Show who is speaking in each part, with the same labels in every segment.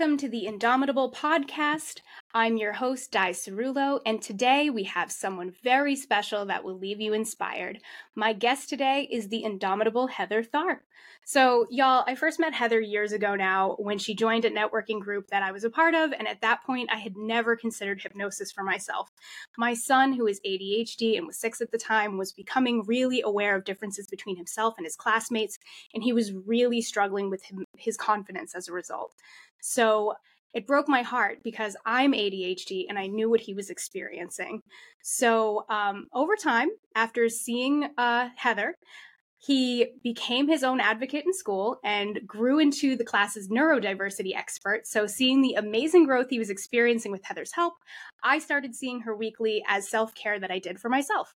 Speaker 1: Welcome to the Indomitable Podcast. I'm your host, Di Cerullo, and today we have someone very special that will leave you inspired. My guest today is the indomitable Heather Tharpe. So, y'all, I first met Heather years ago now when she joined a networking group that I was a part of, and at that point, I had never considered hypnosis for myself. My son, who is ADHD and was six at the time, was becoming really aware of differences between himself and his classmates, and he was really struggling with him, his confidence as a result. So, it broke my heart because I'm ADHD and I knew what he was experiencing. So, um, over time, after seeing uh, Heather, he became his own advocate in school and grew into the class's neurodiversity expert. So, seeing the amazing growth he was experiencing with Heather's help, I started seeing her weekly as self care that I did for myself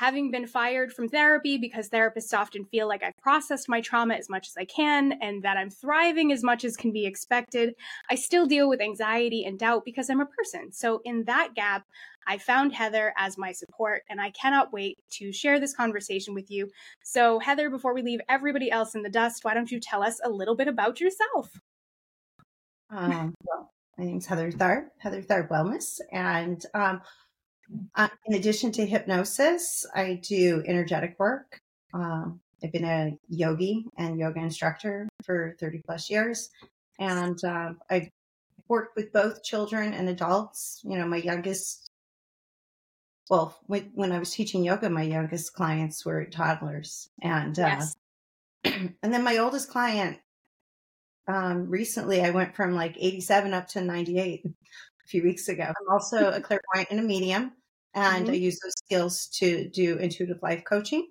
Speaker 1: having been fired from therapy because therapists often feel like I've processed my trauma as much as I can and that I'm thriving as much as can be expected, I still deal with anxiety and doubt because I'm a person. So, in that gap, I found Heather as my support, and I cannot wait to share this conversation with you. So, Heather, before we leave everybody else in the dust, why don't you tell us a little bit about yourself?
Speaker 2: Um, well, my name's Heather Tharpe, Heather Tharpe Wellness, and um, uh, in addition to hypnosis, I do energetic work. Um, I've been a yogi and yoga instructor for 30 plus years. And uh, I've worked with both children and adults. You know, my youngest, well, when, when I was teaching yoga, my youngest clients were toddlers. And, uh, yes. uh, and then my oldest client, um, recently I went from like 87 up to 98 a few weeks ago. I'm also a clairvoyant and a medium and mm-hmm. I use those skills to do intuitive life coaching.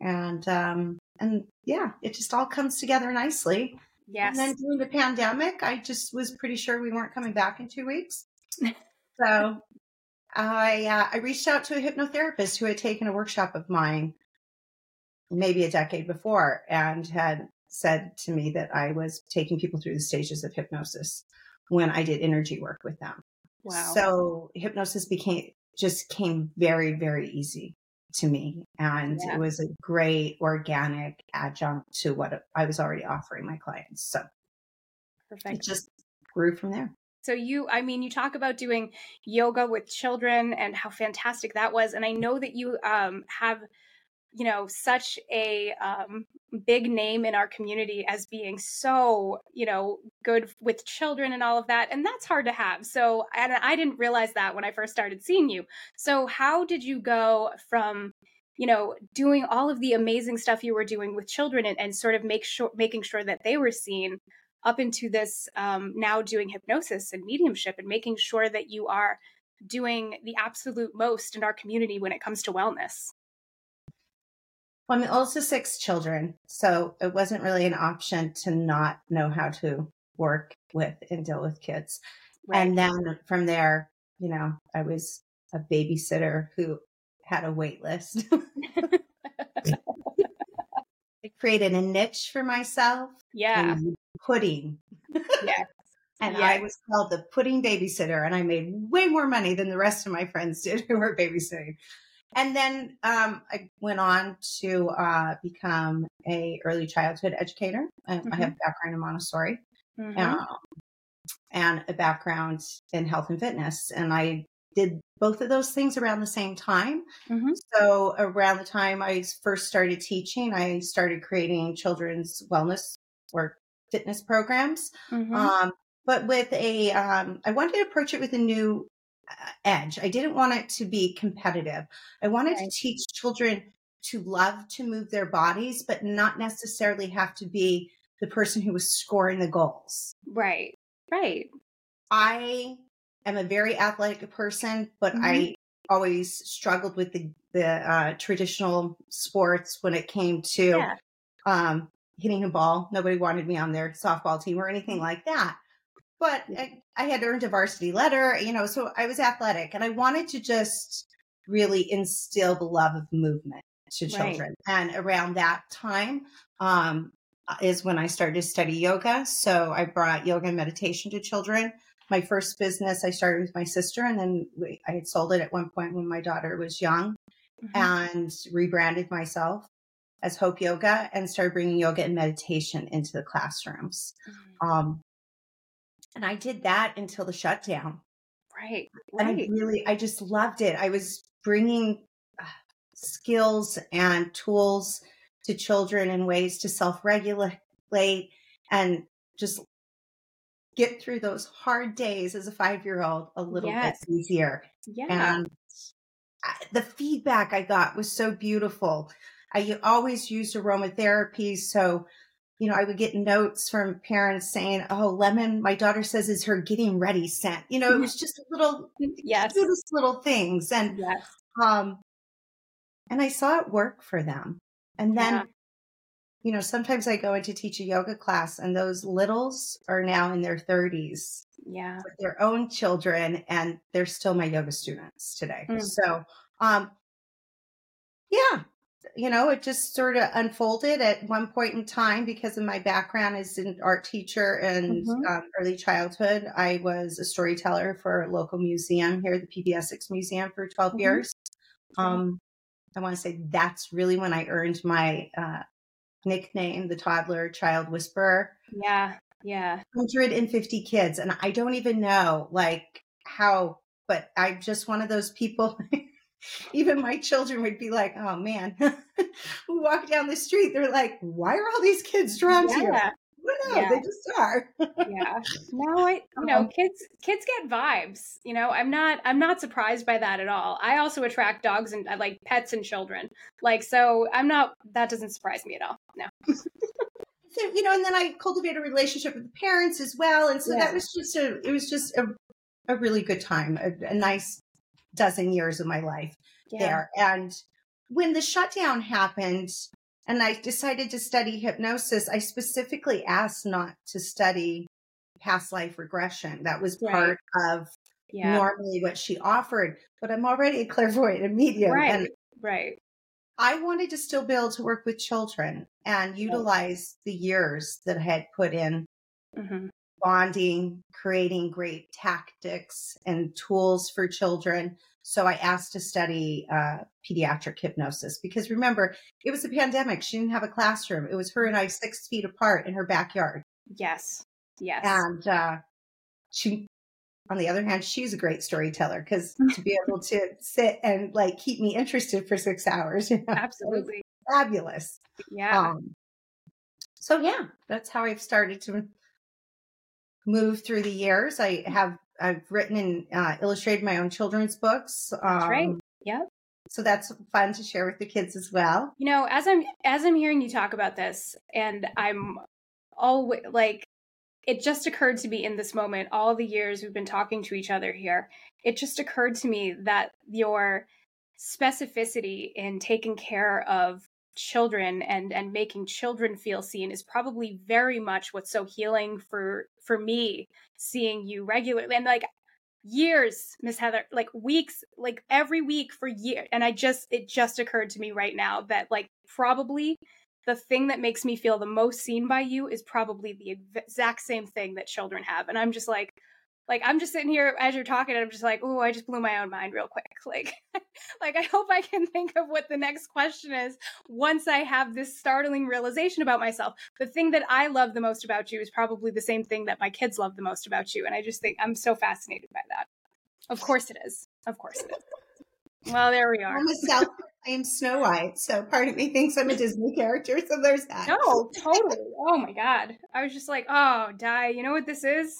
Speaker 2: And um, and yeah, it just all comes together nicely. Yes. And then during the pandemic, I just was pretty sure we weren't coming back in two weeks. so I uh, I reached out to a hypnotherapist who had taken a workshop of mine maybe a decade before and had said to me that I was taking people through the stages of hypnosis when I did energy work with them. Wow. So hypnosis became just came very, very easy to me. And yeah. it was a great organic adjunct to what I was already offering my clients. So Perfect. it just grew from there.
Speaker 1: So you, I mean, you talk about doing yoga with children and how fantastic that was. And I know that you um, have you know such a um, big name in our community as being so you know good with children and all of that and that's hard to have. So and i didn't realize that when i first started seeing you. So how did you go from you know doing all of the amazing stuff you were doing with children and, and sort of make sure making sure that they were seen up into this um, now doing hypnosis and mediumship and making sure that you are doing the absolute most in our community when it comes to wellness
Speaker 2: well, I'm also six children, so it wasn't really an option to not know how to work with and deal with kids. Right. And then from there, you know, I was a babysitter who had a wait list. I created a niche for myself.
Speaker 1: Yeah.
Speaker 2: Pudding. Yeah. and yes. I was called the pudding babysitter, and I made way more money than the rest of my friends did who were babysitting. And then um, I went on to uh, become a early childhood educator. Mm-hmm. I have a background in Montessori mm-hmm. um, and a background in health and fitness. And I did both of those things around the same time. Mm-hmm. So around the time I first started teaching, I started creating children's wellness or fitness programs. Mm-hmm. Um, but with a, um, I wanted to approach it with a new edge. I didn't want it to be competitive. I wanted right. to teach children to love to move their bodies, but not necessarily have to be the person who was scoring the goals.
Speaker 1: Right. Right.
Speaker 2: I am a very athletic person, but mm-hmm. I always struggled with the the uh, traditional sports when it came to yeah. um, hitting a ball. Nobody wanted me on their softball team or anything like that but I, I, had earned a varsity letter, you know, so I was athletic and I wanted to just really instill the love of movement to children. Right. And around that time, um, is when I started to study yoga. So I brought yoga and meditation to children. My first business I started with my sister, and then we, I had sold it at one point when my daughter was young, mm-hmm. and rebranded myself as Hope Yoga and started bringing yoga and meditation into the classrooms. Mm-hmm. Um, And I did that until the shutdown.
Speaker 1: Right.
Speaker 2: And I really, I just loved it. I was bringing uh, skills and tools to children and ways to self regulate and just get through those hard days as a five year old a little
Speaker 1: Yes.
Speaker 2: bit easier.
Speaker 1: Yeah.
Speaker 2: And the feedback I got was so beautiful. I always used aromatherapy. So, you know, I would get notes from parents saying, Oh, lemon, my daughter says is her getting ready scent. You know, it was just little,
Speaker 1: Yes.
Speaker 2: cutest little things. And,
Speaker 1: Yes.
Speaker 2: um, and I saw it work for them. And then,
Speaker 1: Yeah.
Speaker 2: you know, sometimes I go in to teach a yoga class and those littles are now in their 30s
Speaker 1: Yeah.
Speaker 2: with their own children and they're still my yoga students today.
Speaker 1: Mm.
Speaker 2: So, um, yeah, you know, it just sort of unfolded at one point in time because of my background as an art teacher and
Speaker 1: Mhm.
Speaker 2: um, early childhood. I was a storyteller for a local museum here, the Peabody Essex Museum, for 12
Speaker 1: Mhm.
Speaker 2: years. Um, I want to say that's really when I earned my uh, nickname, the toddler child whisperer.
Speaker 1: Yeah. Yeah.
Speaker 2: 150 kids and i don't even know like how but i'm just one of those people even my children would be like oh man we walk down the street? They're like why are all these kids drawn to you?
Speaker 1: Yeah.
Speaker 2: Know,
Speaker 1: Yeah.
Speaker 2: they just are.
Speaker 1: Yeah. No i you know
Speaker 2: Um,
Speaker 1: kids kids get vibes you know? I'm not i'm not surprised by that at all. I also attract dogs and I like pets and children. Like so i'm not that doesn't surprise me at all no.
Speaker 2: So you know and then i cultivated a relationship with the parents as well and so
Speaker 1: Yeah.
Speaker 2: that was just a it was just a, a really good time a, a nice dozen years of my life
Speaker 1: yeah
Speaker 2: there. And when the shutdown happened and I decided to study hypnosis, I specifically asked not to study past life regression. That was
Speaker 1: Right.
Speaker 2: part of
Speaker 1: yeah
Speaker 2: normally what she offered. But I'm already a clairvoyant and medium.
Speaker 1: right
Speaker 2: And
Speaker 1: right
Speaker 2: I wanted to still be able to work with children and utilize the years that I had put in
Speaker 1: hmm
Speaker 2: bonding, creating great tactics and tools for children. So I asked to study uh, pediatric hypnosis because remember, it was a pandemic. She didn't have a classroom. It was her and I six feet apart in her backyard.
Speaker 1: yes yes
Speaker 2: And uh, she, on the other hand, she's a great storyteller because to be able to sit and like keep me interested for six hours, you know,
Speaker 1: absolutely
Speaker 2: fabulous.
Speaker 1: yeah
Speaker 2: Um, so yeah, that's how I've started to move through the years. I have I've written and uh, illustrated my own children's books. Um,
Speaker 1: That's right. Yep.
Speaker 2: So that's fun to share with the kids as well.
Speaker 1: you know as i'm as i'm hearing you talk about this and i'm always like it just occurred to me in this moment all the years we've been talking to each other here it just occurred to me that your specificity in taking care of children and and making children feel seen is probably very much what's so healing for for me seeing you regularly and like years miss heather like weeks like every week for years and i just it just occurred to me right now that like probably the thing that makes me feel the most seen by you is probably the exact same thing that children have and i'm just like like i'm just sitting here as you're talking and i'm just like oh i just blew my own mind real quick like like i hope i can think of what the next question is once i have this startling realization about myself the thing that i love the most about you is probably the same thing that my kids love the most about you and i just think i'm so fascinated by that of course it is of course it is well there we are
Speaker 2: I'm a South I'm Snow White, so part of me thinks I'm a Disney character. So there's that.
Speaker 1: No, totally. Oh my god. I was just like, oh, Di. You know what this is?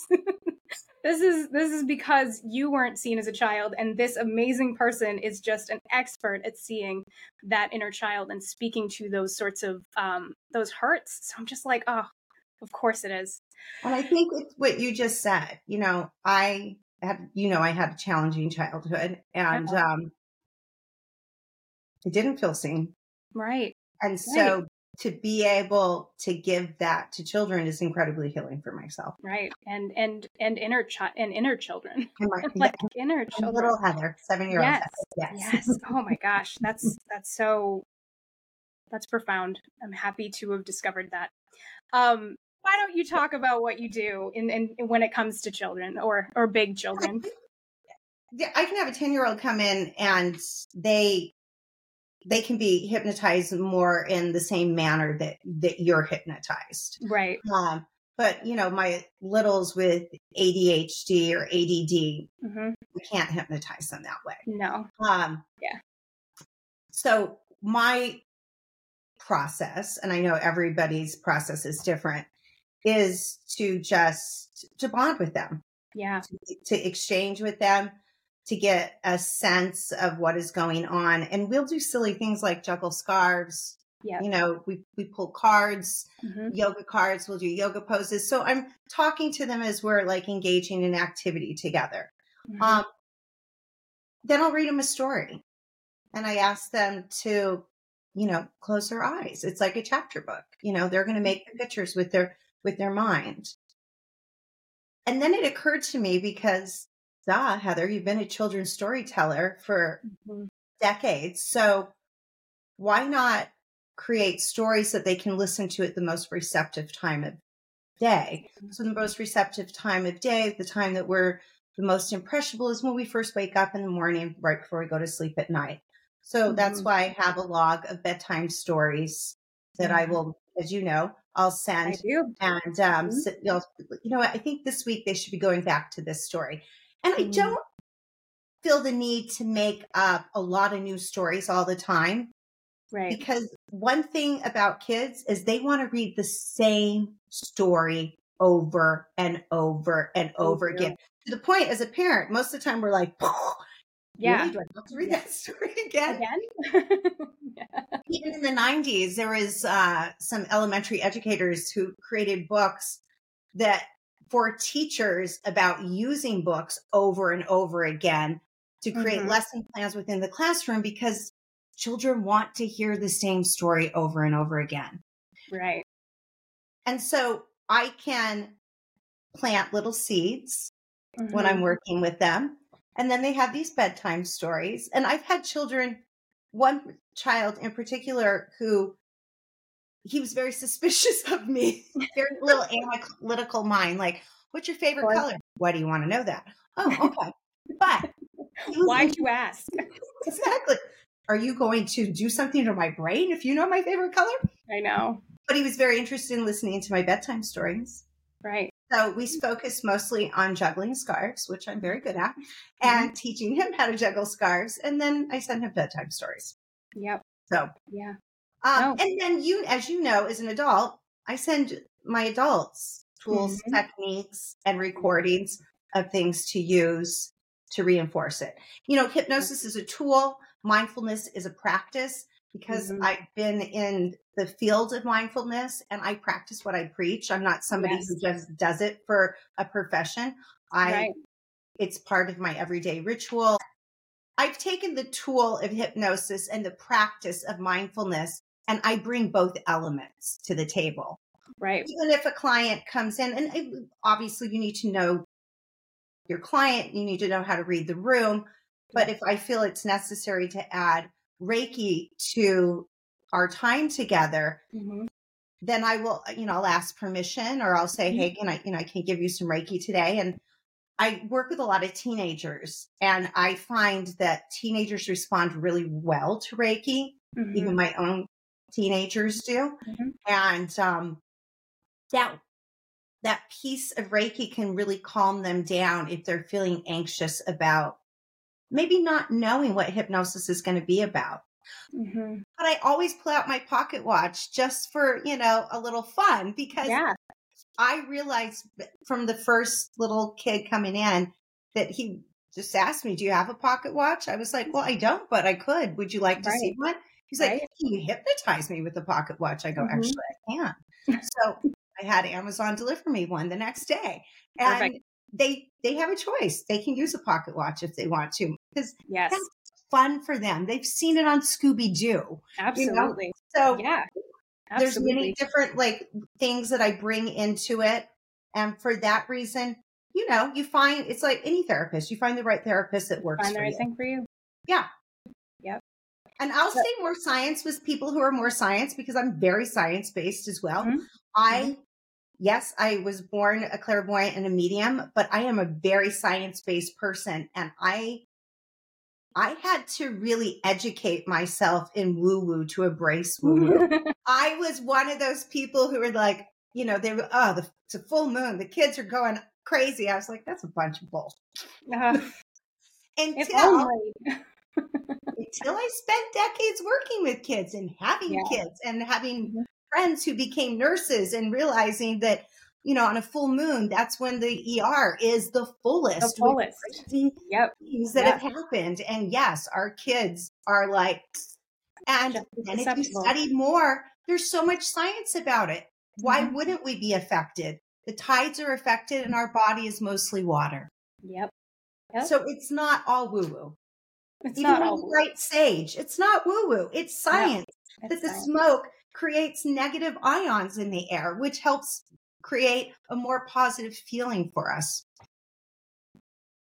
Speaker 1: This is this is because you weren't seen as a child, and this amazing person is just an expert at seeing that inner child and speaking to those sorts of um those hurts. So I'm just like, oh, of course it is.
Speaker 2: And I think it's what you just said. You know, I had, you know, I had a challenging childhood, and
Speaker 1: Uh-huh.
Speaker 2: um, I didn't feel seen.
Speaker 1: Right.
Speaker 2: And so to be able to give that to children is incredibly healing for myself.
Speaker 1: Right. And and and inner child and inner children.
Speaker 2: And my,
Speaker 1: like inner children.
Speaker 2: little Heather, seven year old.
Speaker 1: Yes.
Speaker 2: Yes.
Speaker 1: Yes. Oh my gosh. That's that's so that's profound. I'm happy to have discovered that. Um why don't you talk about what you do in, in when it comes to children or or big children?
Speaker 2: I can have a 10 year old come in and they they can be hypnotized more in the same manner that that you're hypnotized.
Speaker 1: Right.
Speaker 2: Um, but you know, my littles with ADHD or ADD,
Speaker 1: hmm
Speaker 2: we can't hypnotize them that way.
Speaker 1: No.
Speaker 2: Um,
Speaker 1: Yeah.
Speaker 2: So my process, and I know everybody's process is different, is to just to bond with them,
Speaker 1: Yeah.
Speaker 2: to exchange with them, to get a sense of what is going on, and we'll do silly things like juggle scarves.
Speaker 1: Yep.
Speaker 2: You know, we we pull cards,
Speaker 1: hmm
Speaker 2: yoga cards. We'll do yoga poses. So I'm talking to them as we're like engaging in activity together.
Speaker 1: Mm-hmm.
Speaker 2: Um, then I'll read them a story and I ask them to, you know, close their eyes. It's like a chapter book. You know, they're going to make the pictures with their, with their mind. And then it occurred to me because, duh, Heather, you've been a children's storyteller for
Speaker 1: Mhm.
Speaker 2: decades. So why not create stories that they can listen to at the most receptive time of day? So the most receptive time of day, the time that we're the most impressionable is when we first wake up in the morning, right before we go to sleep at night. So that's
Speaker 1: Mhm.
Speaker 2: why I have a log of bedtime stories that I
Speaker 1: Mhm.
Speaker 2: will, as you know, I'll
Speaker 1: I
Speaker 2: send. And um,
Speaker 1: Mhm.
Speaker 2: so, you, know, you know what? I think this week they should be going back to this story. And I
Speaker 1: Mhm.
Speaker 2: don't feel the need to make up a lot of new stories all the time
Speaker 1: Right.
Speaker 2: because one thing about kids is they want to read the same story over and over and over
Speaker 1: do.
Speaker 2: again. To the point, as a parent, most of the time we're like,
Speaker 1: Yeah.
Speaker 2: really? Do I have to read
Speaker 1: Yeah.
Speaker 2: that story again?
Speaker 1: Again? yeah.
Speaker 2: Even in the 90s, there was uh, some elementary educators who created books that for teachers about using books over and over again to create
Speaker 1: Mhm.
Speaker 2: lesson plans within the classroom because children want to hear the same story over and over again.
Speaker 1: Right.
Speaker 2: And so I can plant little seeds when
Speaker 1: Mhm.
Speaker 2: I'm working with them. And then they have these bedtime stories. And I've had children, one child in particular, who he was very suspicious of me, very little analytical mind. Like, what's your favorite color? Why do you want to know that? Oh, okay. But
Speaker 1: Why'd you ask?
Speaker 2: exactly. Are you going to do something to my brain if you know my favorite color?
Speaker 1: I know.
Speaker 2: But he was very interested in listening to my bedtime stories.
Speaker 1: Right.
Speaker 2: So we focused mostly on juggling scarves, which I'm very good at, mm-hmm. and teaching him how to juggle scarves. And then I sent him bedtime stories.
Speaker 1: Yep.
Speaker 2: So,
Speaker 1: Yeah.
Speaker 2: Um,
Speaker 1: Oh.
Speaker 2: and then you, as you know, as an adult, I send my adults tools,
Speaker 1: Mhm.
Speaker 2: techniques, and recordings of things to use to reinforce it. You know, hypnosis is a tool, mindfulness is a practice because
Speaker 1: Mhm.
Speaker 2: I've been in the field of mindfulness and I practice what I preach. I'm not somebody
Speaker 1: Yes.
Speaker 2: who just does it for a profession. I
Speaker 1: right.
Speaker 2: it's part of my everyday ritual. I've taken the tool of hypnosis and the practice of mindfulness and I bring both elements to the table
Speaker 1: Right.
Speaker 2: even if a client comes in and it- obviously you need to know your client you need to know how to read the room but if i feel it's necessary to add reiki to our time together
Speaker 1: hmm
Speaker 2: then i will you know i'll ask permission or i'll say
Speaker 1: Mhm.
Speaker 2: hey can i you know i can give you some reiki today and i work with a lot of teenagers and i find that teenagers respond really well to reiki
Speaker 1: hmm
Speaker 2: even my own teenagers do
Speaker 1: Mhm.
Speaker 2: and um that that piece of reiki can really calm them down if they're feeling anxious about maybe not knowing what hypnosis is going to be about.
Speaker 1: Hmm
Speaker 2: but i always pull out my pocket watch just for you know a little fun because
Speaker 1: Yeah.
Speaker 2: i realized from the first little kid coming in that he just asked me do you have a pocket watch? I was like well i don't but i could. Would you like to see one he's like
Speaker 1: Right.
Speaker 2: can you hypnotize me with a pocket watch i go
Speaker 1: Mhm.
Speaker 2: actually i can so i had amazon deliver me one the next day and
Speaker 1: Perfect.
Speaker 2: they they have a choice they can use a pocket watch if they want to because
Speaker 1: Yes.
Speaker 2: that's fun for them they've seen it on scooby-doo
Speaker 1: Absolutely.
Speaker 2: so
Speaker 1: Yeah.
Speaker 2: there's many different like things that I bring into it. And for that reason, you know, you find it's like any therapist, you find the right therapist that works
Speaker 1: Find the right
Speaker 2: you.
Speaker 1: thing for you.
Speaker 2: And I'll say more science with people who are more science because I'm very science based as well.
Speaker 1: Mhm.
Speaker 2: I, yes, I was born a clairvoyant and a medium, but I am a very science based person. And I, I had to really educate myself in woo woo to embrace woo woo. I was one of those people who were like, you know, they were, oh, the, it's a full moon. The kids are going crazy. I was like, that's a bunch of bull. Uh, until, until I spent decades working with kids and having yeah. kids and having mm-hmm. friends who became nurses and realizing that, you know, on a full moon, that's when the ER is the fullest.
Speaker 1: The fullest.
Speaker 2: Yep. Things that yep. have happened. And yes, our kids are like, and, and if you study more, there's so much science about it. Why mm-hmm. wouldn't we be affected? The tides are affected and our body is mostly water.
Speaker 1: Yep.
Speaker 2: yep. So it's not all woo woo. It's Even not all right sage. It's not woo woo. It's science no, it's that the science. smoke creates negative ions in the air, which helps create a more positive feeling for us.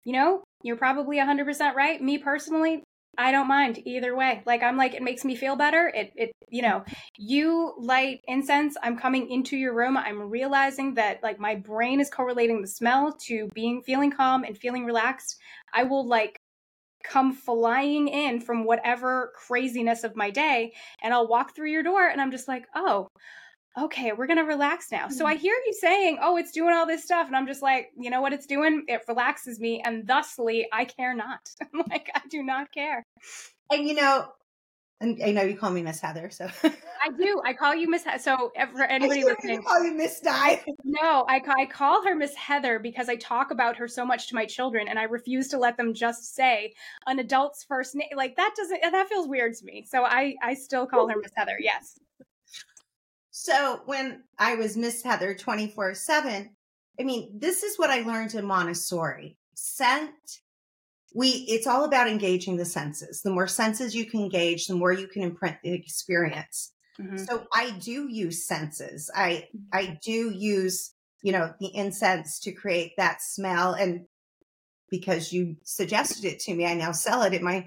Speaker 1: You know, you're probably 100% right. Me personally, I don't mind either way. Like I'm like it makes me feel better. It it you know, you light incense, I'm coming into your room, I'm realizing that like my brain is correlating the smell to being feeling calm and feeling relaxed. I will like come flying in from whatever craziness of my day and I'll walk through your door and I'm just like, "Oh, okay, we're going to relax now. So I mm-hmm. hear you saying, oh, it's doing all this stuff. And I'm just like, you know what it's doing? It relaxes me. And thusly, I care not. like, I do not care.
Speaker 2: And you know, and I know you call me Miss Heather, so
Speaker 1: I do. I call you Miss. He- so for anybody listening,
Speaker 2: call you Miss Di.
Speaker 1: No, I, I call her Miss Heather because I talk about her so much to my children, and I refuse to let them just say an adult's first name. Like that doesn't. Eh, that feels weird to me. So I I still call her Miss Heather. Yes.
Speaker 2: So when I was Miss Heather 24 7, I mean, this is what I learned in Montessori. Scent, we, it's all about engaging the senses. The more senses you can engage, the more you can imprint the experience. Mm-hmm. So I do use senses. I, mm-hmm. I do use, you know, the incense to create that smell. And because you suggested it to me, I now sell it in my,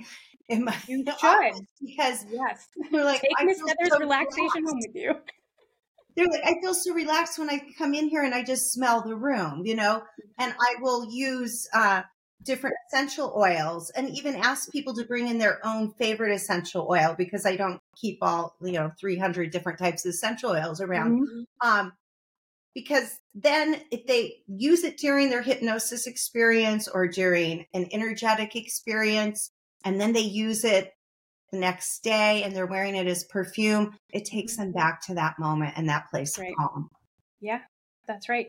Speaker 2: in my
Speaker 1: you should
Speaker 2: because
Speaker 1: yes, you're like take Miss Heather's so relaxation home with you
Speaker 2: they're like, I feel so relaxed when I come in here and I just smell the room, you know, and I will use, uh, different essential oils and even ask people to bring in their own favorite essential oil because I don't keep all, you know, 300 different types of essential oils around. Mm-hmm. Um, because then if they use it during their hypnosis experience or during an energetic experience, and then they use it the next day and they're wearing it as perfume, it takes mm-hmm. them back to that moment and that place right. of calm.
Speaker 1: Yeah, that's right.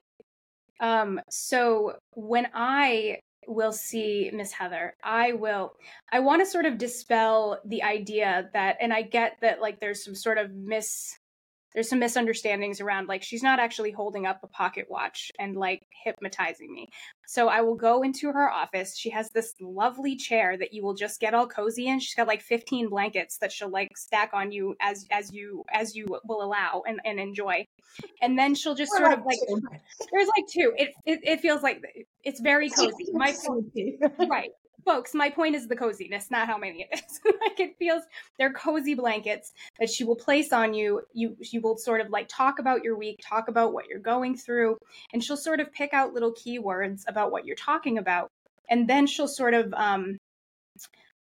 Speaker 1: Um, so when I will see Miss Heather, I will, I want to sort of dispel the idea that, and I get that like there's some sort of mis there's some misunderstandings around like she's not actually holding up a pocket watch and like hypnotizing me. So I will go into her office. She has this lovely chair that you will just get all cozy in. She's got like 15 blankets that she'll like stack on you as as you as you will allow and, and enjoy. And then she'll just sort of like there's like two. It, it it feels like it's very cozy. My right folks, my point is the coziness, not how many it is. like it feels they're cozy blankets that she will place on you. You she will sort of like talk about your week, talk about what you're going through, and she'll sort of pick out little keywords about what you're talking about. And then she'll sort of um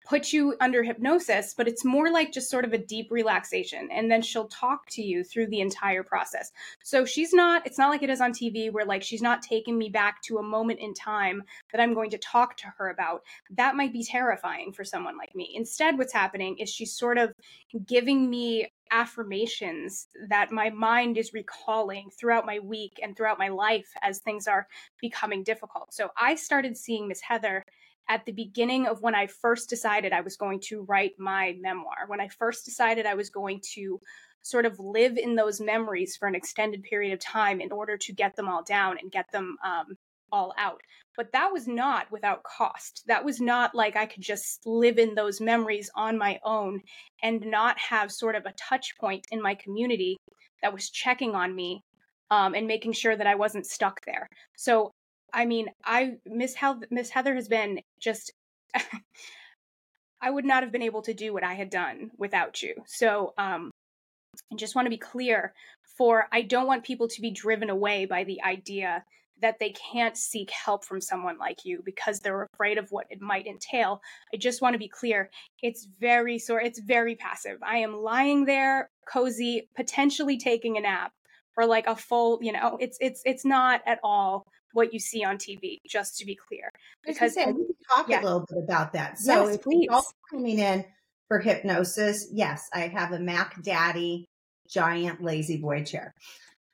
Speaker 1: put you under hypnosis, but it's more like just sort of a deep relaxation. And then she'll talk to you through the entire process. So she's not, it's not like it is on TV where like she's not taking me back to a moment in time that I'm going to talk to her about. That might be terrifying for someone like me. Instead, what's happening is she's sort of giving me affirmations that my mind is recalling throughout my week and throughout my life as things are becoming difficult. So I started seeing Miss Heather at the beginning of when I first decided I was going to write my memoir, when I first decided I was going to sort of live in those memories for an extended period of time in order to get them all down and get them um, all out. But that was not without cost. That was not like I could just live in those memories on my own and not have sort of a touch point in my community that was checking on me um, and making sure that I wasn't stuck there. So I mean, I Miss Hel- Miss Heather has been just. I would not have been able to do what I had done without you. So, um, I just want to be clear. For I don't want people to be driven away by the idea that they can't seek help from someone like you because they're afraid of what it might entail. I just want to be clear. It's very sort it's very passive. I am lying there, cozy, potentially taking a nap or like a full, you know, it's it's it's not at all what you see on TV, just to be clear.
Speaker 2: Because say, we can talk yeah. a little bit about that. So yes, if please. coming in for hypnosis, yes, I have a Mac Daddy giant lazy boy chair.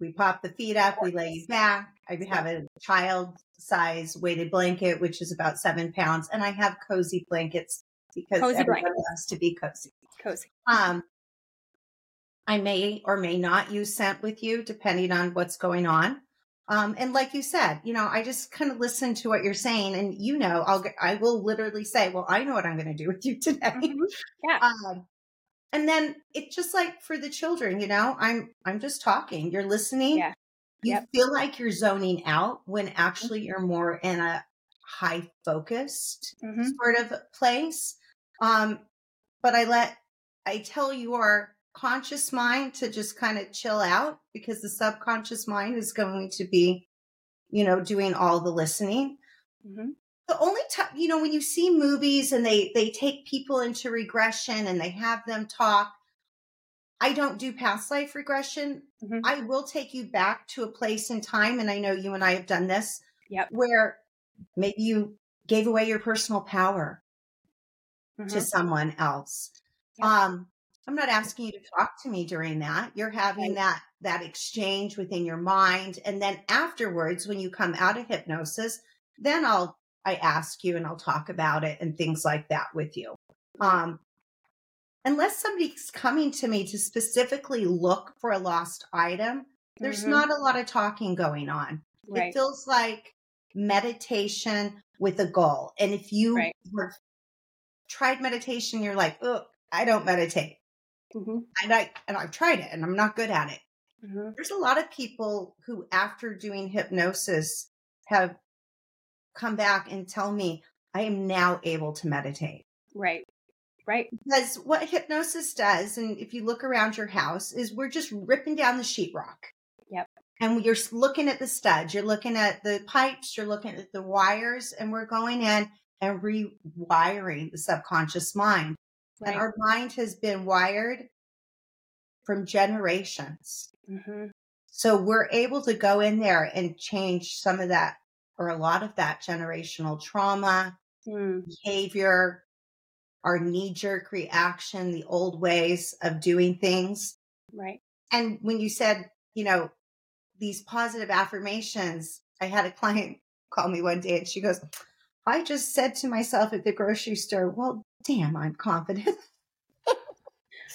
Speaker 2: We pop the feet up, we lay you back. I have a child size weighted blanket, which is about seven pounds, and I have cozy blankets because cozy everyone blankets. wants to be cozy.
Speaker 1: Cozy.
Speaker 2: Um, I may or may not use scent with you, depending on what's going on. Um, and like you said, you know, I just kind of listen to what you're saying, and you know, I'll I will literally say, "Well, I know what I'm going to do with you today." Mm-hmm.
Speaker 1: Yeah. Um,
Speaker 2: and then it's just like for the children, you know, I'm I'm just talking, you're listening.
Speaker 1: Yeah.
Speaker 2: You yep. feel like you're zoning out when actually you're more in a high focused mm-hmm. sort of place. Um, but I let I tell your conscious mind to just kind of chill out because the subconscious mind is going to be, you know, doing all the listening. Mm-hmm the only time you know when you see movies and they they take people into regression and they have them talk i don't do past life regression mm-hmm. i will take you back to a place in time and i know you and i have done this
Speaker 1: yep.
Speaker 2: where maybe you gave away your personal power mm-hmm. to someone else yep. um i'm not asking you to talk to me during that you're having right. that that exchange within your mind and then afterwards when you come out of hypnosis then i'll I ask you and I'll talk about it and things like that with you. Um, unless somebody's coming to me to specifically look for a lost item, there's mm-hmm. not a lot of talking going on. Right. It feels like meditation with a goal. And if you right. have tried meditation, you're like, oh, I don't meditate. Mm-hmm. And I and I've tried it and I'm not good at it. Mm-hmm. There's a lot of people who after doing hypnosis have come back and tell me I am now able to meditate.
Speaker 1: Right. Right.
Speaker 2: Because what hypnosis does, and if you look around your house, is we're just ripping down the sheetrock.
Speaker 1: Yep.
Speaker 2: And you're looking at the studs, you're looking at the pipes, you're looking at the wires, and we're going in and rewiring the subconscious mind. Right. And our mind has been wired from generations. Mm-hmm. So we're able to go in there and change some of that or a lot of that generational trauma, mm. behavior, our knee jerk reaction, the old ways of doing things.
Speaker 1: Right.
Speaker 2: And when you said, you know, these positive affirmations, I had a client call me one day and she goes, I just said to myself at the grocery store, well, damn, I'm confident.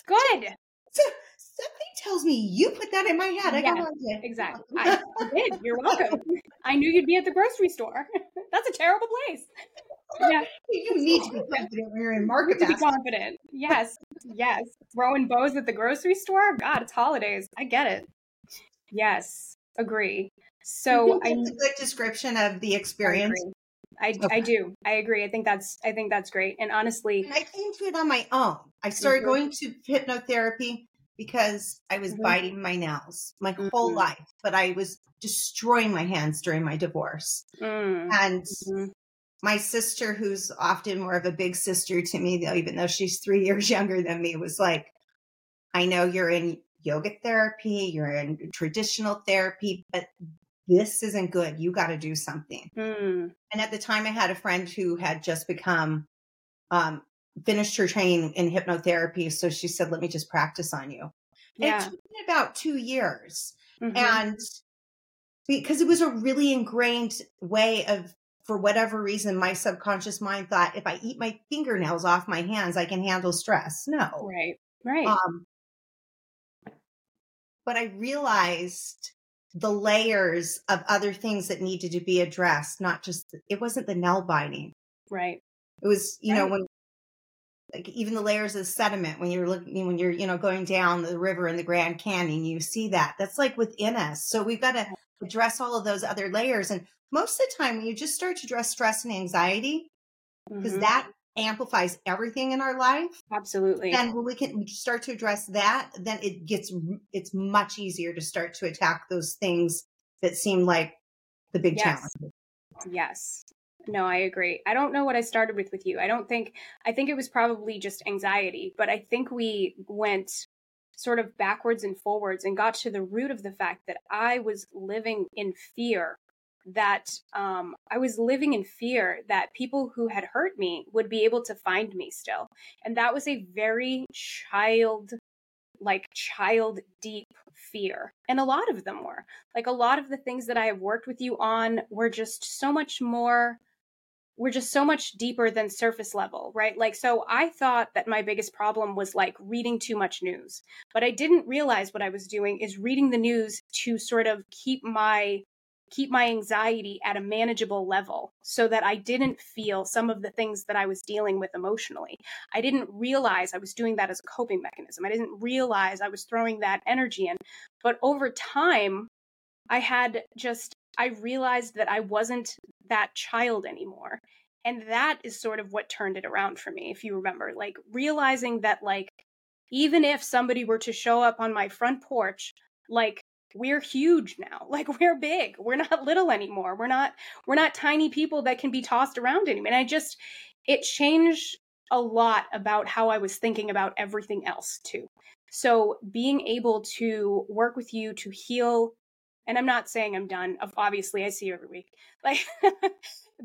Speaker 1: Good.
Speaker 2: So something tells me you put that in my head. I
Speaker 1: yeah, got Exactly. I did. You're welcome. I knew you'd be at the grocery store. That's a terrible place.
Speaker 2: Yeah. You need to be confident when you're in market.
Speaker 1: To be confident. Yes. Yes. Throwing bows at the grocery store. God, it's holidays. I get it. Yes. Agree. So
Speaker 2: I a good description of the experience.
Speaker 1: I, okay. I do. I agree. I think that's I think that's great. And honestly,
Speaker 2: and I came to it on my own. I started mm-hmm. going to hypnotherapy because I was mm-hmm. biting my nails my mm-hmm. whole life, but I was destroying my hands during my divorce. Mm. And mm-hmm. my sister, who's often more of a big sister to me, though, even though she's three years younger than me, was like, I know you're in yoga therapy, you're in traditional therapy, but this isn't good. You got to do something. Mm. And at the time, I had a friend who had just become um, finished her training in hypnotherapy. So she said, let me just practice on you. Yeah. It took me about two years. Mm-hmm. And because it was a really ingrained way of, for whatever reason, my subconscious mind thought if I eat my fingernails off my hands, I can handle stress. No.
Speaker 1: Right. Right. Um,
Speaker 2: but I realized the layers of other things that needed to be addressed, not just, it wasn't the nail biting.
Speaker 1: Right.
Speaker 2: It was, you right. know, when like even the layers of sediment when you're looking when you're you know going down the river in the grand canyon you see that that's like within us so we've got to address all of those other layers and most of the time when you just start to address stress and anxiety because mm-hmm. that amplifies everything in our life
Speaker 1: absolutely
Speaker 2: and when we can start to address that then it gets it's much easier to start to attack those things that seem like the big
Speaker 1: yes.
Speaker 2: challenge
Speaker 1: yes no, I agree. I don't know what I started with with you. I don't think I think it was probably just anxiety, but I think we went sort of backwards and forwards and got to the root of the fact that I was living in fear that um, I was living in fear that people who had hurt me would be able to find me still. And that was a very child, like child deep fear. And a lot of them were. Like a lot of the things that I have worked with you on were just so much more we're just so much deeper than surface level, right? Like, so I thought that my biggest problem was like reading too much news, but I didn't realize what I was doing is reading the news to sort of keep my keep my anxiety at a manageable level so that I didn't feel some of the things that I was dealing with emotionally. I didn't realize I was doing that as a coping mechanism. I didn't realize I was throwing that energy in. But over time, I had just I realized that I wasn't that child anymore. And that is sort of what turned it around for me, if you remember, like realizing that, like, even if somebody were to show up on my front porch, like, we're huge now. Like, we're big. We're not little anymore. We're not, we're not tiny people that can be tossed around anymore. And I just, it changed a lot about how I was thinking about everything else, too. So, being able to work with you to heal and I'm not saying I'm done. Obviously, I see you every week. Like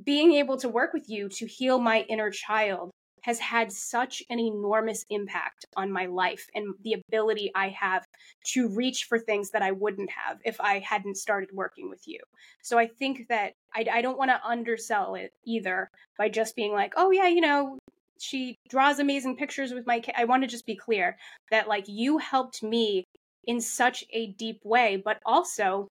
Speaker 1: being able to work with you to heal my inner child has had such an enormous impact on my life and the ability I have to reach for things that I wouldn't have if I hadn't started working with you. So I think that I, I don't want to undersell it either by just being like, oh, yeah, you know, she draws amazing pictures with my kid. I want to just be clear that like you helped me in such a deep way, but also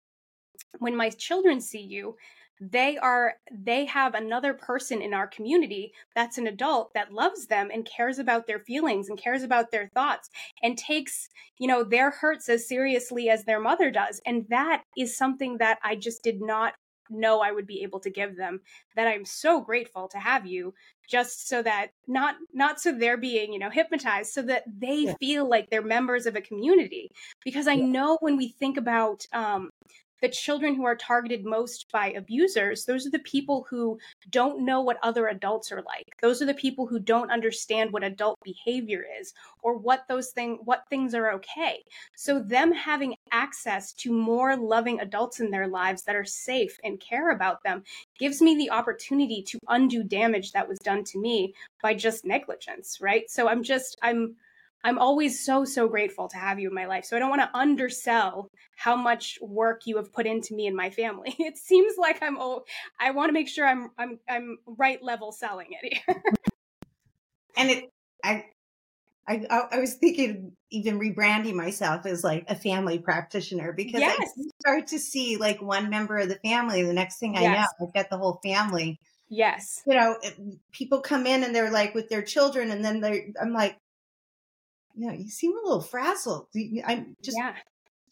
Speaker 1: when my children see you, they are they have another person in our community that's an adult that loves them and cares about their feelings and cares about their thoughts and takes you know their hurts as seriously as their mother does and that is something that i just did not know I would be able to give them that I'm so grateful to have you just so that not not so they're being you know hypnotized so that they yeah. feel like they're members of a community because I yeah. know when we think about um the children who are targeted most by abusers, those are the people who don't know what other adults are like. Those are the people who don't understand what adult behavior is or what those things what things are okay. So them having access to more loving adults in their lives that are safe and care about them gives me the opportunity to undo damage that was done to me by just negligence, right? So I'm just I'm I'm always so, so grateful to have you in my life. So I don't want to undersell how much work you have put into me and my family. It seems like I'm oh, I want to make sure I'm I'm I'm right level selling it here.
Speaker 2: and it I I, I was thinking even rebranding myself as like a family practitioner because yes. I start to see like one member of the family. The next thing I yes. know, I've got the whole family.
Speaker 1: Yes.
Speaker 2: You know, people come in and they're like with their children, and then they I'm like, you know, you seem a little frazzled. I just, yeah.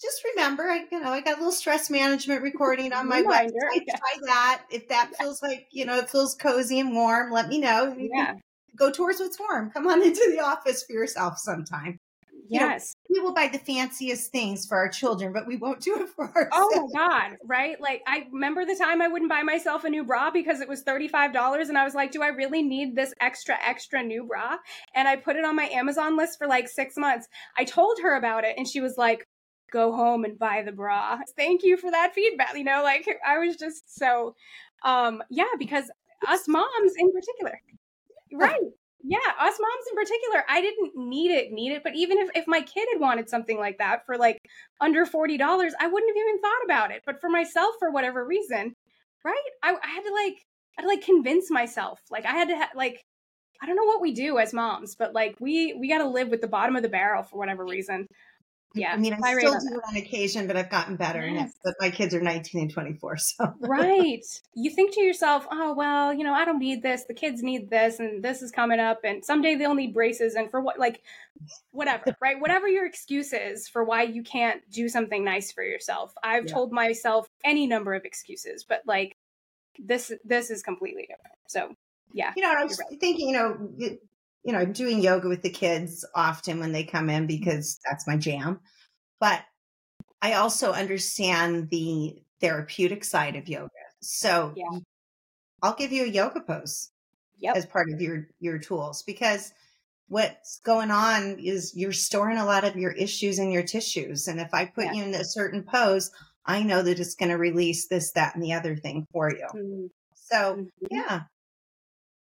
Speaker 2: just remember, I, you know, I got a little stress management recording on my website. Try that. If that feels like, you know, it feels cozy and warm, let me know. yeah. Go towards what's warm. Come on into the office for yourself sometime.
Speaker 1: Yes.
Speaker 2: You know, we will buy the fanciest things for our children, but we won't do it for ourselves.
Speaker 1: Oh my God. Right. Like I remember the time I wouldn't buy myself a new bra because it was $35 and I was like, do I really need this extra, extra new bra? And I put it on my Amazon list for like six months. I told her about it and she was like, go home and buy the bra. Thank you for that feedback. You know, like I was just so, um, yeah, because us moms in particular. Us moms in particular i didn't need it need it but even if, if my kid had wanted something like that for like under $40 i wouldn't have even thought about it. But for myself for whatever reason right? I, I had to like i had to like convince myself. Like i had to ha- like i don't know what we do as moms but like we we got to live with the bottom of the barrel for whatever reason yeah.
Speaker 2: I mean, I still do it on occasion, but I've gotten better. Yes. but my kids are 19 and 24. So,
Speaker 1: right. You think to yourself, oh, well, you know, I don't need this. The kids need this, and this is coming up, and someday they'll need braces. And for what, like, whatever, right? Whatever your excuse is for why you can't do something nice for yourself. I've yeah. told myself any number of excuses, but like, this, this is completely different. So, yeah.
Speaker 2: You know, I was right. thinking, you know, you know, I'm doing yoga with the kids often when they come in because that's my jam. But I also understand the therapeutic side of yoga. So yeah. I'll give you a yoga pose yep. as part of your your tools because what's going on is you're storing a lot of your issues in your tissues. And if I put
Speaker 1: Yeah.
Speaker 2: you in a certain pose, I know that it's going to release this, that, and the other thing for you.
Speaker 1: Mhm.
Speaker 2: So,
Speaker 1: Mhm.
Speaker 2: yeah.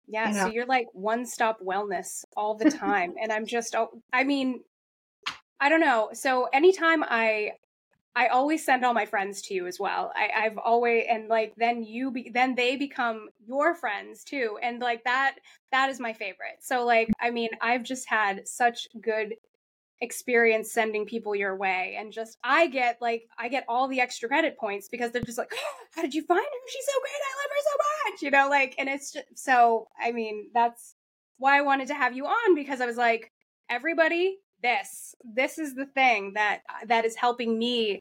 Speaker 1: Yeah, so you're like one stop wellness all the time. and I'm just, oh, I mean, I don't know. So anytime I, I always send all my friends to you as well. I, I've always, and like then you, be, then they become your friends too. And like that, that is my favorite. So like, I mean, I've just had such good experience sending people your way and just i get like i get all the extra credit points because they're just like how did you find her she's so great i love her you know like and it's just so i mean that's why i wanted to have you on because i was like everybody this this is the thing that that is helping me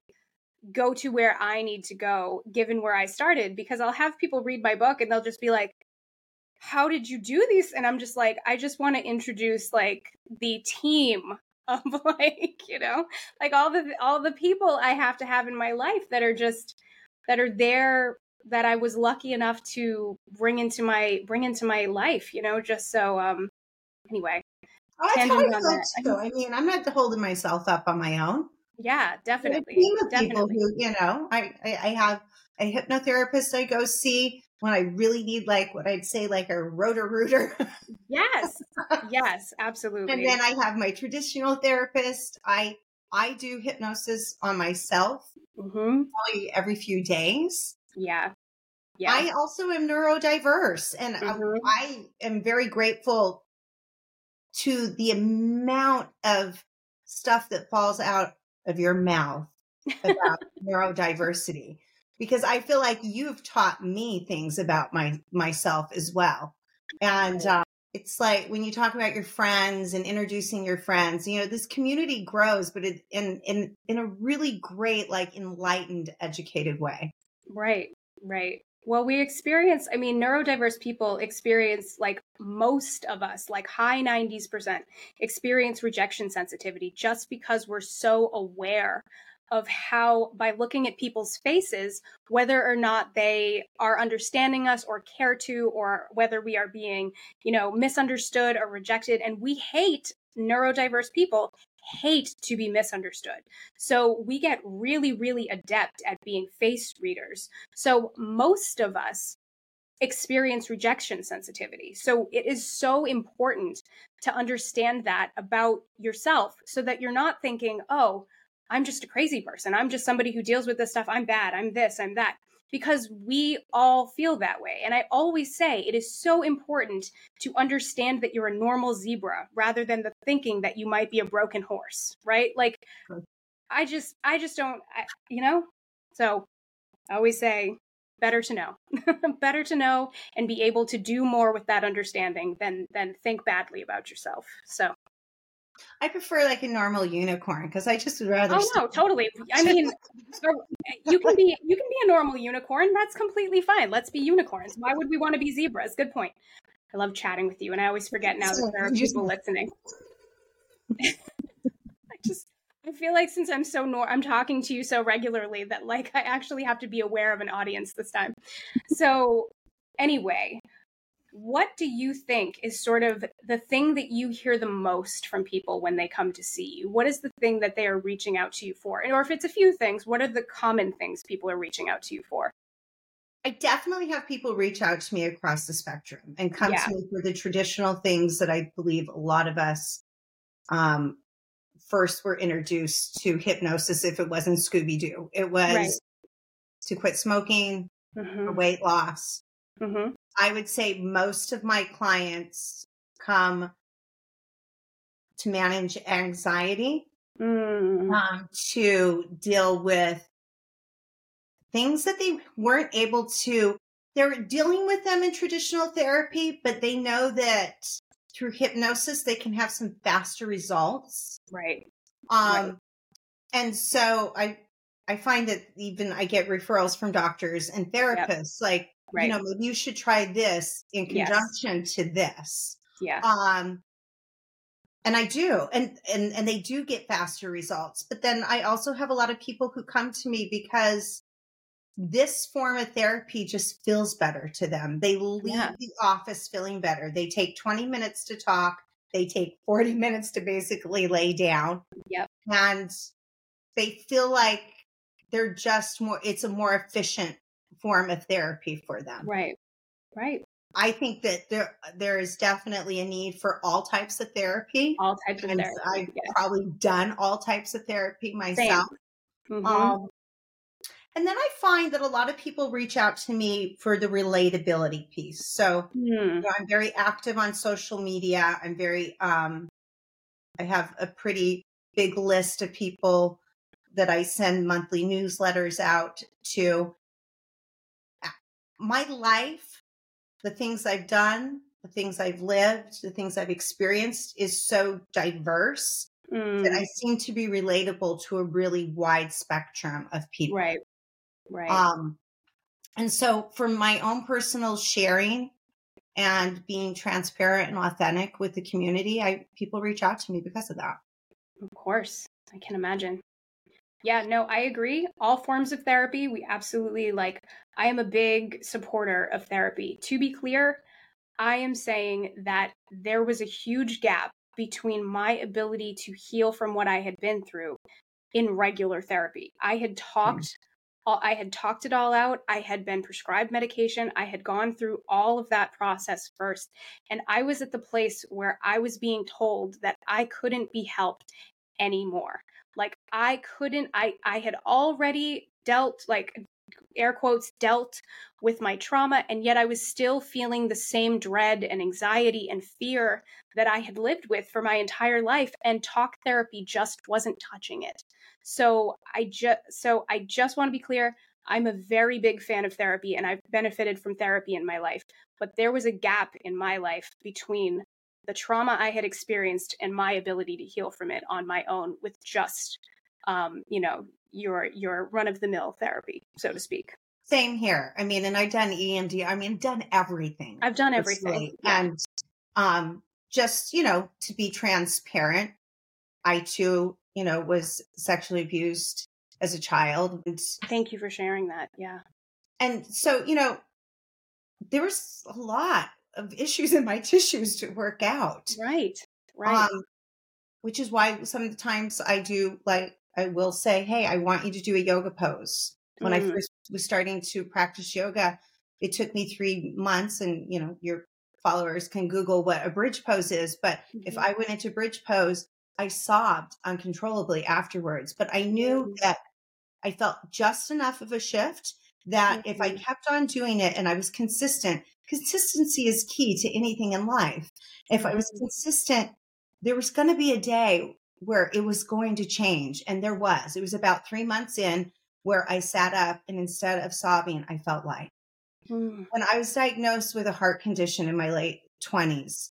Speaker 1: go to where i need to go given where i started. Because i'll have people read my book and they'll just be like how did you do these? And i'm just like i just want to introduce like the team of like you know like all the all the people i have to have in my life that are just that are there that i was lucky enough to bring into my bring into my life you know just so um anyway
Speaker 2: Oh, That's how
Speaker 1: Tangent
Speaker 2: I
Speaker 1: that.
Speaker 2: too. I mean, I'm not holding myself up on my own.
Speaker 1: yeah
Speaker 2: There are a
Speaker 1: definitely
Speaker 2: team of people
Speaker 1: definitely
Speaker 2: who, you know, I, I, I have a hypnotherapist I go see when I really need like what I'd say like a Roto-Rooter.
Speaker 1: yes yes absolutely
Speaker 2: and then I have my traditional therapist. I I do hypnosis on myself
Speaker 1: hmm
Speaker 2: probably every few days.
Speaker 1: Yeah yeah
Speaker 2: I also am neurodiverse and I-
Speaker 1: Mhm.
Speaker 2: I am very grateful to the amount of stuff that falls out of your mouth about neurodiversity because I feel like you've taught me things about my myself as well. And uh, it's like when you talk about your friends and introducing your friends, you know, this community grows, but it, in in in a really great, like enlightened, educated way.
Speaker 1: Right, right. Well, we experience, I mean, neurodiverse people experience, like most of us, like high 90s%, percent, experience rejection sensitivity just because we're so aware of how, by looking at people's faces, whether or not they are understanding us or care to, or whether we are being, you know, misunderstood or rejected. And we hate neurodiverse people, hate to be misunderstood. So we get really, really adept at being face readers. So most of us experience rejection sensitivity. So it is so important to understand that about yourself so that you're not thinking, oh, I'm just a crazy person. I'm just somebody who deals with this stuff. I'm bad. I'm this. I'm that. Because we all feel that way. And I always say it is so important to understand that you're a normal zebra rather than the thinking that you might be a broken horse, right? Like, I just, I just don't, I, you know? So I always say, better to know, better to know and be able to do more with that understanding than than think badly about yourself. So,
Speaker 2: I prefer like a normal unicorn because I just would rather.
Speaker 1: oh no, totally. I mean, you can be you can be a normal unicorn. That's completely fine. Let's be unicorns. Why would we want to be zebras? Good point. I love chatting with you, and I always forget now that there are people listening. I just I feel like since I'm so nor- I'm talking to you so regularly that like I actually have to be aware of an audience this time. So anyway, what do you think is sort of the thing that you hear the most from people when they come to see you? What is the thing that they are reaching out to you for? And or if it's a few things, what are the common things people are reaching out to you for?
Speaker 2: I definitely have people reach out to me across the spectrum and come
Speaker 1: Yeah.
Speaker 2: to me for the traditional things that I believe a lot of us um, first were introduced to hypnosis if it wasn't Scooby Doo. It was
Speaker 1: Right.
Speaker 2: to quit smoking,
Speaker 1: Mhm.
Speaker 2: weight loss.
Speaker 1: Mhm.
Speaker 2: I would say most of my clients come to manage anxiety,
Speaker 1: Mm.
Speaker 2: um, to deal with things that they weren't able to. They're dealing with them in traditional therapy, but they know that through hypnosis they can have some faster results.
Speaker 1: Right.
Speaker 2: Um,
Speaker 1: Right.
Speaker 2: and so I, I find that even I get referrals from doctors and therapists, like
Speaker 1: Right.
Speaker 2: you know, maybe you should try this in
Speaker 1: Yes.
Speaker 2: conjunction to this.
Speaker 1: Yeah.
Speaker 2: Um, and I do, and and and they do get faster results. But then I also have a lot of people who come to me because this form of therapy just feels better to them. They leave
Speaker 1: Yeah.
Speaker 2: the office feeling better. They take 20 minutes to talk. they take 40 minutes to basically lay down.
Speaker 1: Yep.
Speaker 2: And they feel like they're just more, it's a more efficient form of therapy for them.
Speaker 1: Right. Right.
Speaker 2: I think that there there is definitely a need for all types of therapy.
Speaker 1: All types of
Speaker 2: and
Speaker 1: therapy.
Speaker 2: I've
Speaker 1: yes.
Speaker 2: probably done all types of therapy myself.
Speaker 1: Mhm.
Speaker 2: Um, and then I find that a lot of people reach out to me for the relatability piece. So
Speaker 1: Hmm.
Speaker 2: you know, I'm very active on social media. I'm very um I have a pretty big list of people that I send monthly newsletters out to. My life, the things I've done, the things I've lived, the things I've experienced is so diverse that
Speaker 1: Mm.
Speaker 2: I seem to be relatable to a really wide spectrum of people.
Speaker 1: Right. Right.
Speaker 2: Um, and so, for my own personal sharing and being transparent and authentic with the community, I people reach out to me because of that.
Speaker 1: Of course. I can imagine. Yeah, no, I agree. All forms of therapy, we absolutely like. I am a big supporter of therapy. To be clear, I am saying that there was a huge gap between my ability to heal from what I had been through in regular therapy. I had talked hmm. all- I had talked it all out. I had been prescribed medication. I had gone through all of that process first. And I was at the place where I was being told that I couldn't be helped anymore. Like I couldn't I I had already dealt like air quotes dealt with my trauma and yet I was still feeling the same dread and anxiety and fear that I had lived with for my entire life and talk therapy just wasn't touching it. So I just so I just want to be clear, I'm a very big fan of therapy and I've benefited from therapy in my life, but there was a gap in my life between the trauma I had experienced and my ability to heal from it on my own with just um, you know, your your run of the mill therapy, so to speak.
Speaker 2: Same here. I mean, and I've done EMD. I mean, done everything.
Speaker 1: I've done everything. Yeah.
Speaker 2: And um, just you know, to be transparent, I too, you know, was sexually abused as a child, and
Speaker 1: Thank you for sharing that. Yeah.
Speaker 2: and so you know, there was a lot of issues in my tissues to work out.
Speaker 1: Right. Right.
Speaker 2: Um, which is why some of the times I do like I will say, "Hey, I want you to do a yoga pose." When I
Speaker 1: Mm.
Speaker 2: first was starting to practice yoga, it took me three months, and you know, your followers can Google what a bridge pose is. But if
Speaker 1: Mhm.
Speaker 2: I went into bridge pose, I sobbed uncontrollably afterwards. But I knew
Speaker 1: Mm.
Speaker 2: that I felt just enough of a shift that if I
Speaker 1: Mhm.
Speaker 2: kept on doing it and I was consistent, consistency is key to anything in life. If I was
Speaker 1: Mhm.
Speaker 2: consistent, there was going to be a day where it was going to change. And there was. It was about three months in where I sat up and instead of sobbing, I felt light.
Speaker 1: Mm.
Speaker 2: When I was diagnosed with a heart condition in my late 20s,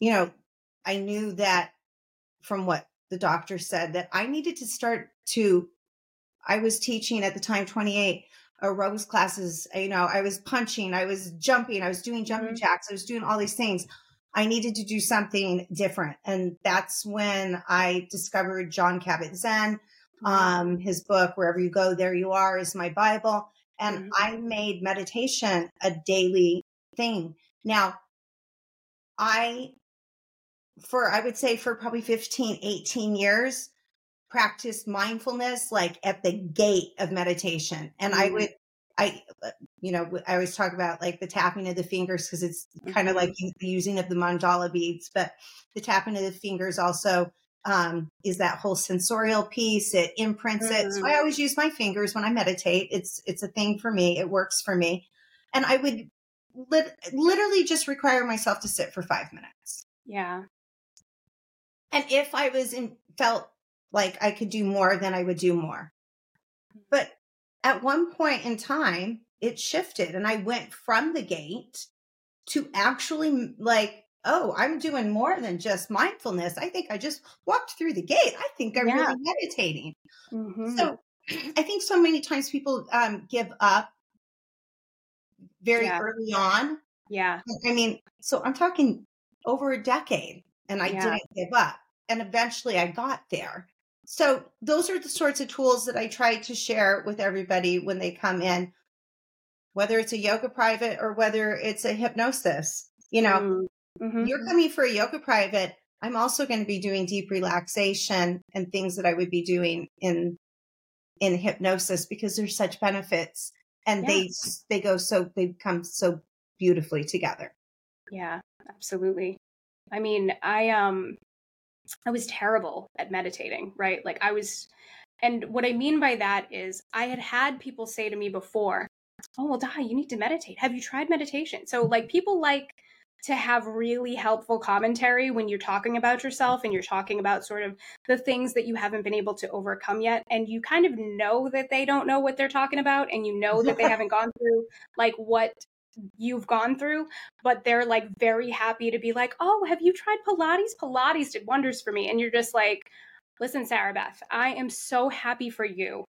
Speaker 2: you know, I knew that from what the doctor said that I needed to start to, I was teaching at the time 28 aerobics classes. You know, I was punching, I was jumping, I was doing jumping
Speaker 1: Mhm.
Speaker 2: jacks, I was doing all these things. I needed to do something different. And that's when I discovered Jon Kabat-Zinn. Um, his book, Wherever You Go, There You Are, is my Bible. And
Speaker 1: Mhm.
Speaker 2: I made meditation a daily thing. Now, I, for, I would say for probably 15, 18 years, practiced mindfulness like at the gate of meditation. And I
Speaker 1: Mhm.
Speaker 2: would, I, you know, I always talk about like the tapping of the fingers because it's kind of
Speaker 1: Mhm.
Speaker 2: like the using of the mandala beads, but the tapping of the fingers also um, is that whole sensorial piece. It imprints it. So. I always use my fingers when I meditate. It's it's a thing for me. It works for me, and I would lit- literally just require myself to sit for five minutes.
Speaker 1: Yeah.
Speaker 2: And if I was in felt like I could do more, then I would do more. But at one point in time, it shifted and I went from the gate to actually like, oh, I'm doing more than just mindfulness. I think I just walked through the gate. I think I'm
Speaker 1: Yeah.
Speaker 2: really meditating.
Speaker 1: Mhm.
Speaker 2: So I think so many times people um, give up very
Speaker 1: Yeah.
Speaker 2: early on.
Speaker 1: yeah.
Speaker 2: I mean, so I'm talking over a decade and I
Speaker 1: Yeah.
Speaker 2: didn't give up. And eventually I got there. So those are the sorts of tools that I try to share with everybody when they come in, whether it's a yoga private or whether it's a hypnosis. You know,
Speaker 1: Mhm. Mhm.
Speaker 2: you're coming for a yoga private. I'm also going to be doing deep relaxation and things that I would be doing in in hypnosis because there's such benefits and yeah. they they go so they come so beautifully together.
Speaker 1: Yeah, absolutely. I mean, I um I was terrible at meditating, right? Like I was and what I mean by that is I had had people say to me before, "Oh, well, Di, you need to meditate. Have you tried meditation?" So like mm-hmm. people like to have really helpful commentary when you're talking about yourself and you're talking about sort of the things that you haven't been able to overcome yet and you kind of know that they don't know what they're talking about and you know that they haven't gone through like what you've gone through but they're like very happy to be like oh have you tried pilates pilates did wonders for me and you're just like listen sarah beth i am so happy for you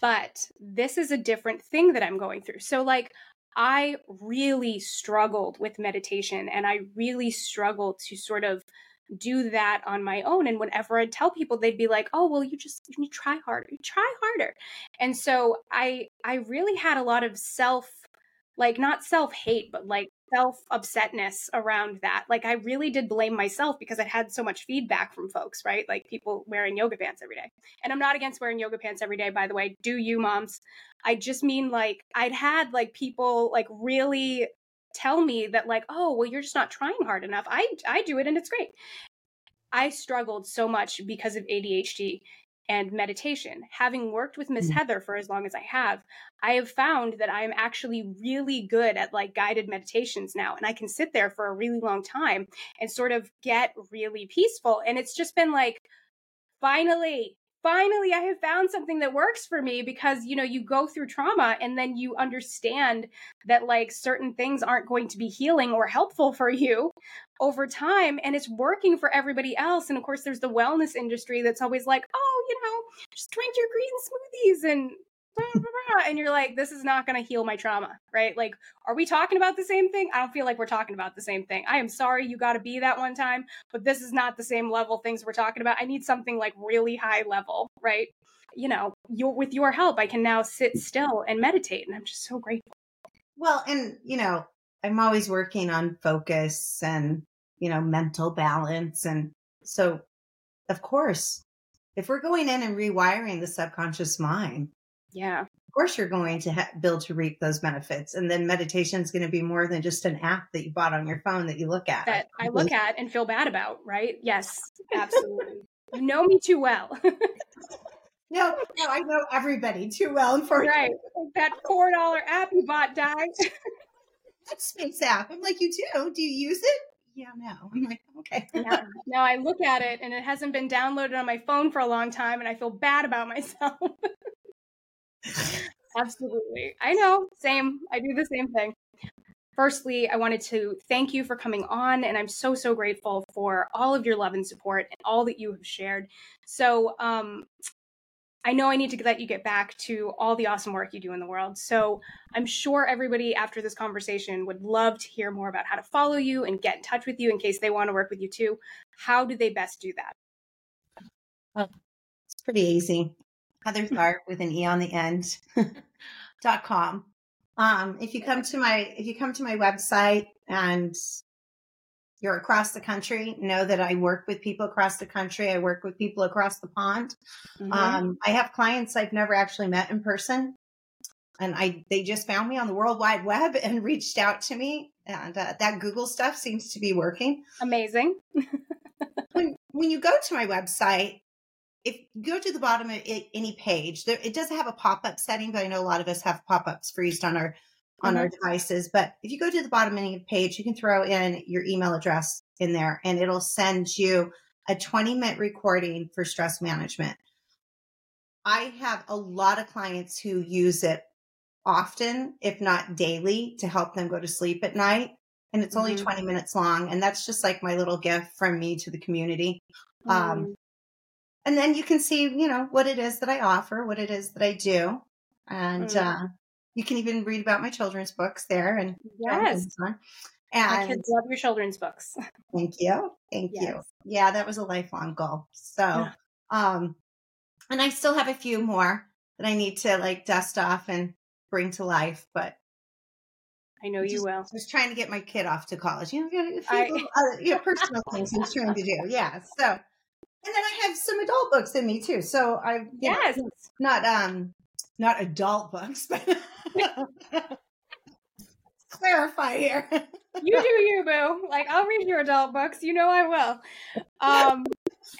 Speaker 1: but this is a different thing that i'm going through so like I really struggled with meditation and I really struggled to sort of do that on my own. And whenever I'd tell people, they'd be like, oh, well, you just you try harder, you try harder. And so I I really had a lot of self, like not self-hate, but like self upsetness around that. Like I really did blame myself because I had so much feedback from folks, right? Like people wearing yoga pants every day. And I'm not against wearing yoga pants every day, by the way. Do you moms? I just mean like I'd had like people like really tell me that like, oh, well, you're just not trying hard enough. I I do it and it's great. I struggled so much because of ADHD and meditation. Having worked with Miss mm. Heather for as long as I have, I have found that I am actually really good at like guided meditations now. And I can sit there for a really long time and sort of get really peaceful. And it's just been like, finally, finally i have found something that works for me because you know you go through trauma and then you understand that like certain things aren't going to be healing or helpful for you over time and it's working for everybody else. And of course there's the wellness industry that's always like oh you know just drink your green smoothies and and you're like, this is not going to heal my trauma, right? Like, are we talking about the same thing? I don't feel like we're talking about the same thing. I am sorry you got to be that one time, but this is not the same level things we're talking about. I need something like really high level, right? You know, your, with your help, I can now sit still and meditate, and I'm just so grateful.
Speaker 2: Well, and you know, I'm always working on focus and you know mental balance, and so of course, if we're going in and rewiring the subconscious mind,
Speaker 1: yeah.
Speaker 2: Of course, you're going to ha- build to reap those benefits. And then meditation is going to be more than just an app that you bought on your phone that you look at.
Speaker 1: That I look at and feel bad about, right? Yes, absolutely. you know me too well.
Speaker 2: no, no, I know everybody too well. Unfortunately.
Speaker 1: Right. That $4 app you bought, Di.
Speaker 2: that Space app. I'm like, you do? Do you use it? yeah, no. I'm like, okay.
Speaker 1: Now I look at it and it hasn't been downloaded on my phone for a long time and I feel bad about myself. Absolutely. I know. Same. I do the same thing. Firstly, I wanted to thank you for coming on, and I'm so, so grateful for all of your love and support and all that you have shared. So, um, I know I need to let you get back to all the awesome work you do in the world. So, I'm sure everybody after this conversation would love to hear more about how to follow you and get in touch with you in case they want to work with you too. How do they best do that?
Speaker 2: Well, it's pretty easy. Heather Tharpe with an E on the end dot com. Um, if you come to my if you come to my website and you're across the country, know that I work with people across the country. I work with people across the pond. Mm-hmm. Um, I have clients I've never actually met in person, and I they just found me on the World Wide Web and reached out to me. And uh, that Google stuff seems to be working.
Speaker 1: Amazing.
Speaker 2: when when you go to my website, if you go to the bottom of any page, there, it doesn't have a pop up setting, but I know a lot of us have pop ups freezed on our on mm-hmm. our devices. But if you go to the bottom of any page, you can throw in your email address in there, and it'll send you a 20 minute recording for stress management. I have a lot of clients who use it often, if not daily, to help them go to sleep at night. And it's only mm-hmm. 20 minutes long. And that's just like my little gift from me to the community. Mm-hmm. Um, and then you can see, you know, what it is that I offer, what it is that I do. And mm. uh, you can even read about my children's books there. And
Speaker 1: yes. And my kids love your children's books.
Speaker 2: Thank you. Thank yes. you. Yeah, that was a lifelong goal. So, yeah. um, and I still have a few more that I need to like dust off and bring to life, but
Speaker 1: I know you
Speaker 2: just,
Speaker 1: will.
Speaker 2: Just trying to get my kid off to college. You know, a few I, little, uh, you know, personal things trying to do. Yeah. So, and then I have some adult books in me too. So I
Speaker 1: yes,
Speaker 2: know, not um not adult books, but clarify here.
Speaker 1: you do you, boo. Like I'll read your adult books. You know I will. Um.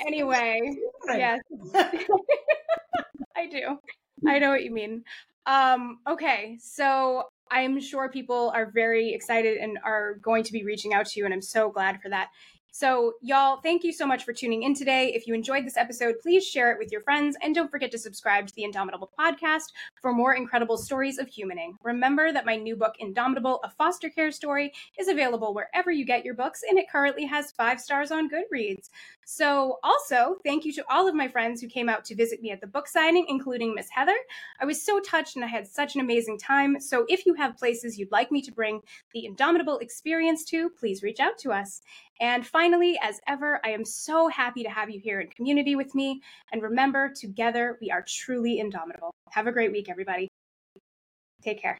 Speaker 1: Anyway, yes, I do. I know what you mean. Um. Okay, so I'm sure people are very excited and are going to be reaching out to you, and I'm so glad for that. So, y'all, thank you so much for tuning in today. If you enjoyed this episode, please share it with your friends and don't forget to subscribe to the Indomitable podcast for more incredible stories of humaning. Remember that my new book, Indomitable, a foster care story, is available wherever you get your books and it currently has five stars on Goodreads. So, also, thank you to all of my friends who came out to visit me at the book signing, including Miss Heather. I was so touched and I had such an amazing time. So, if you have places you'd like me to bring the Indomitable experience to, please reach out to us. And finally, as ever, I am so happy to have you here in community with me. And remember, together we are truly indomitable. Have a great week, everybody. Take care.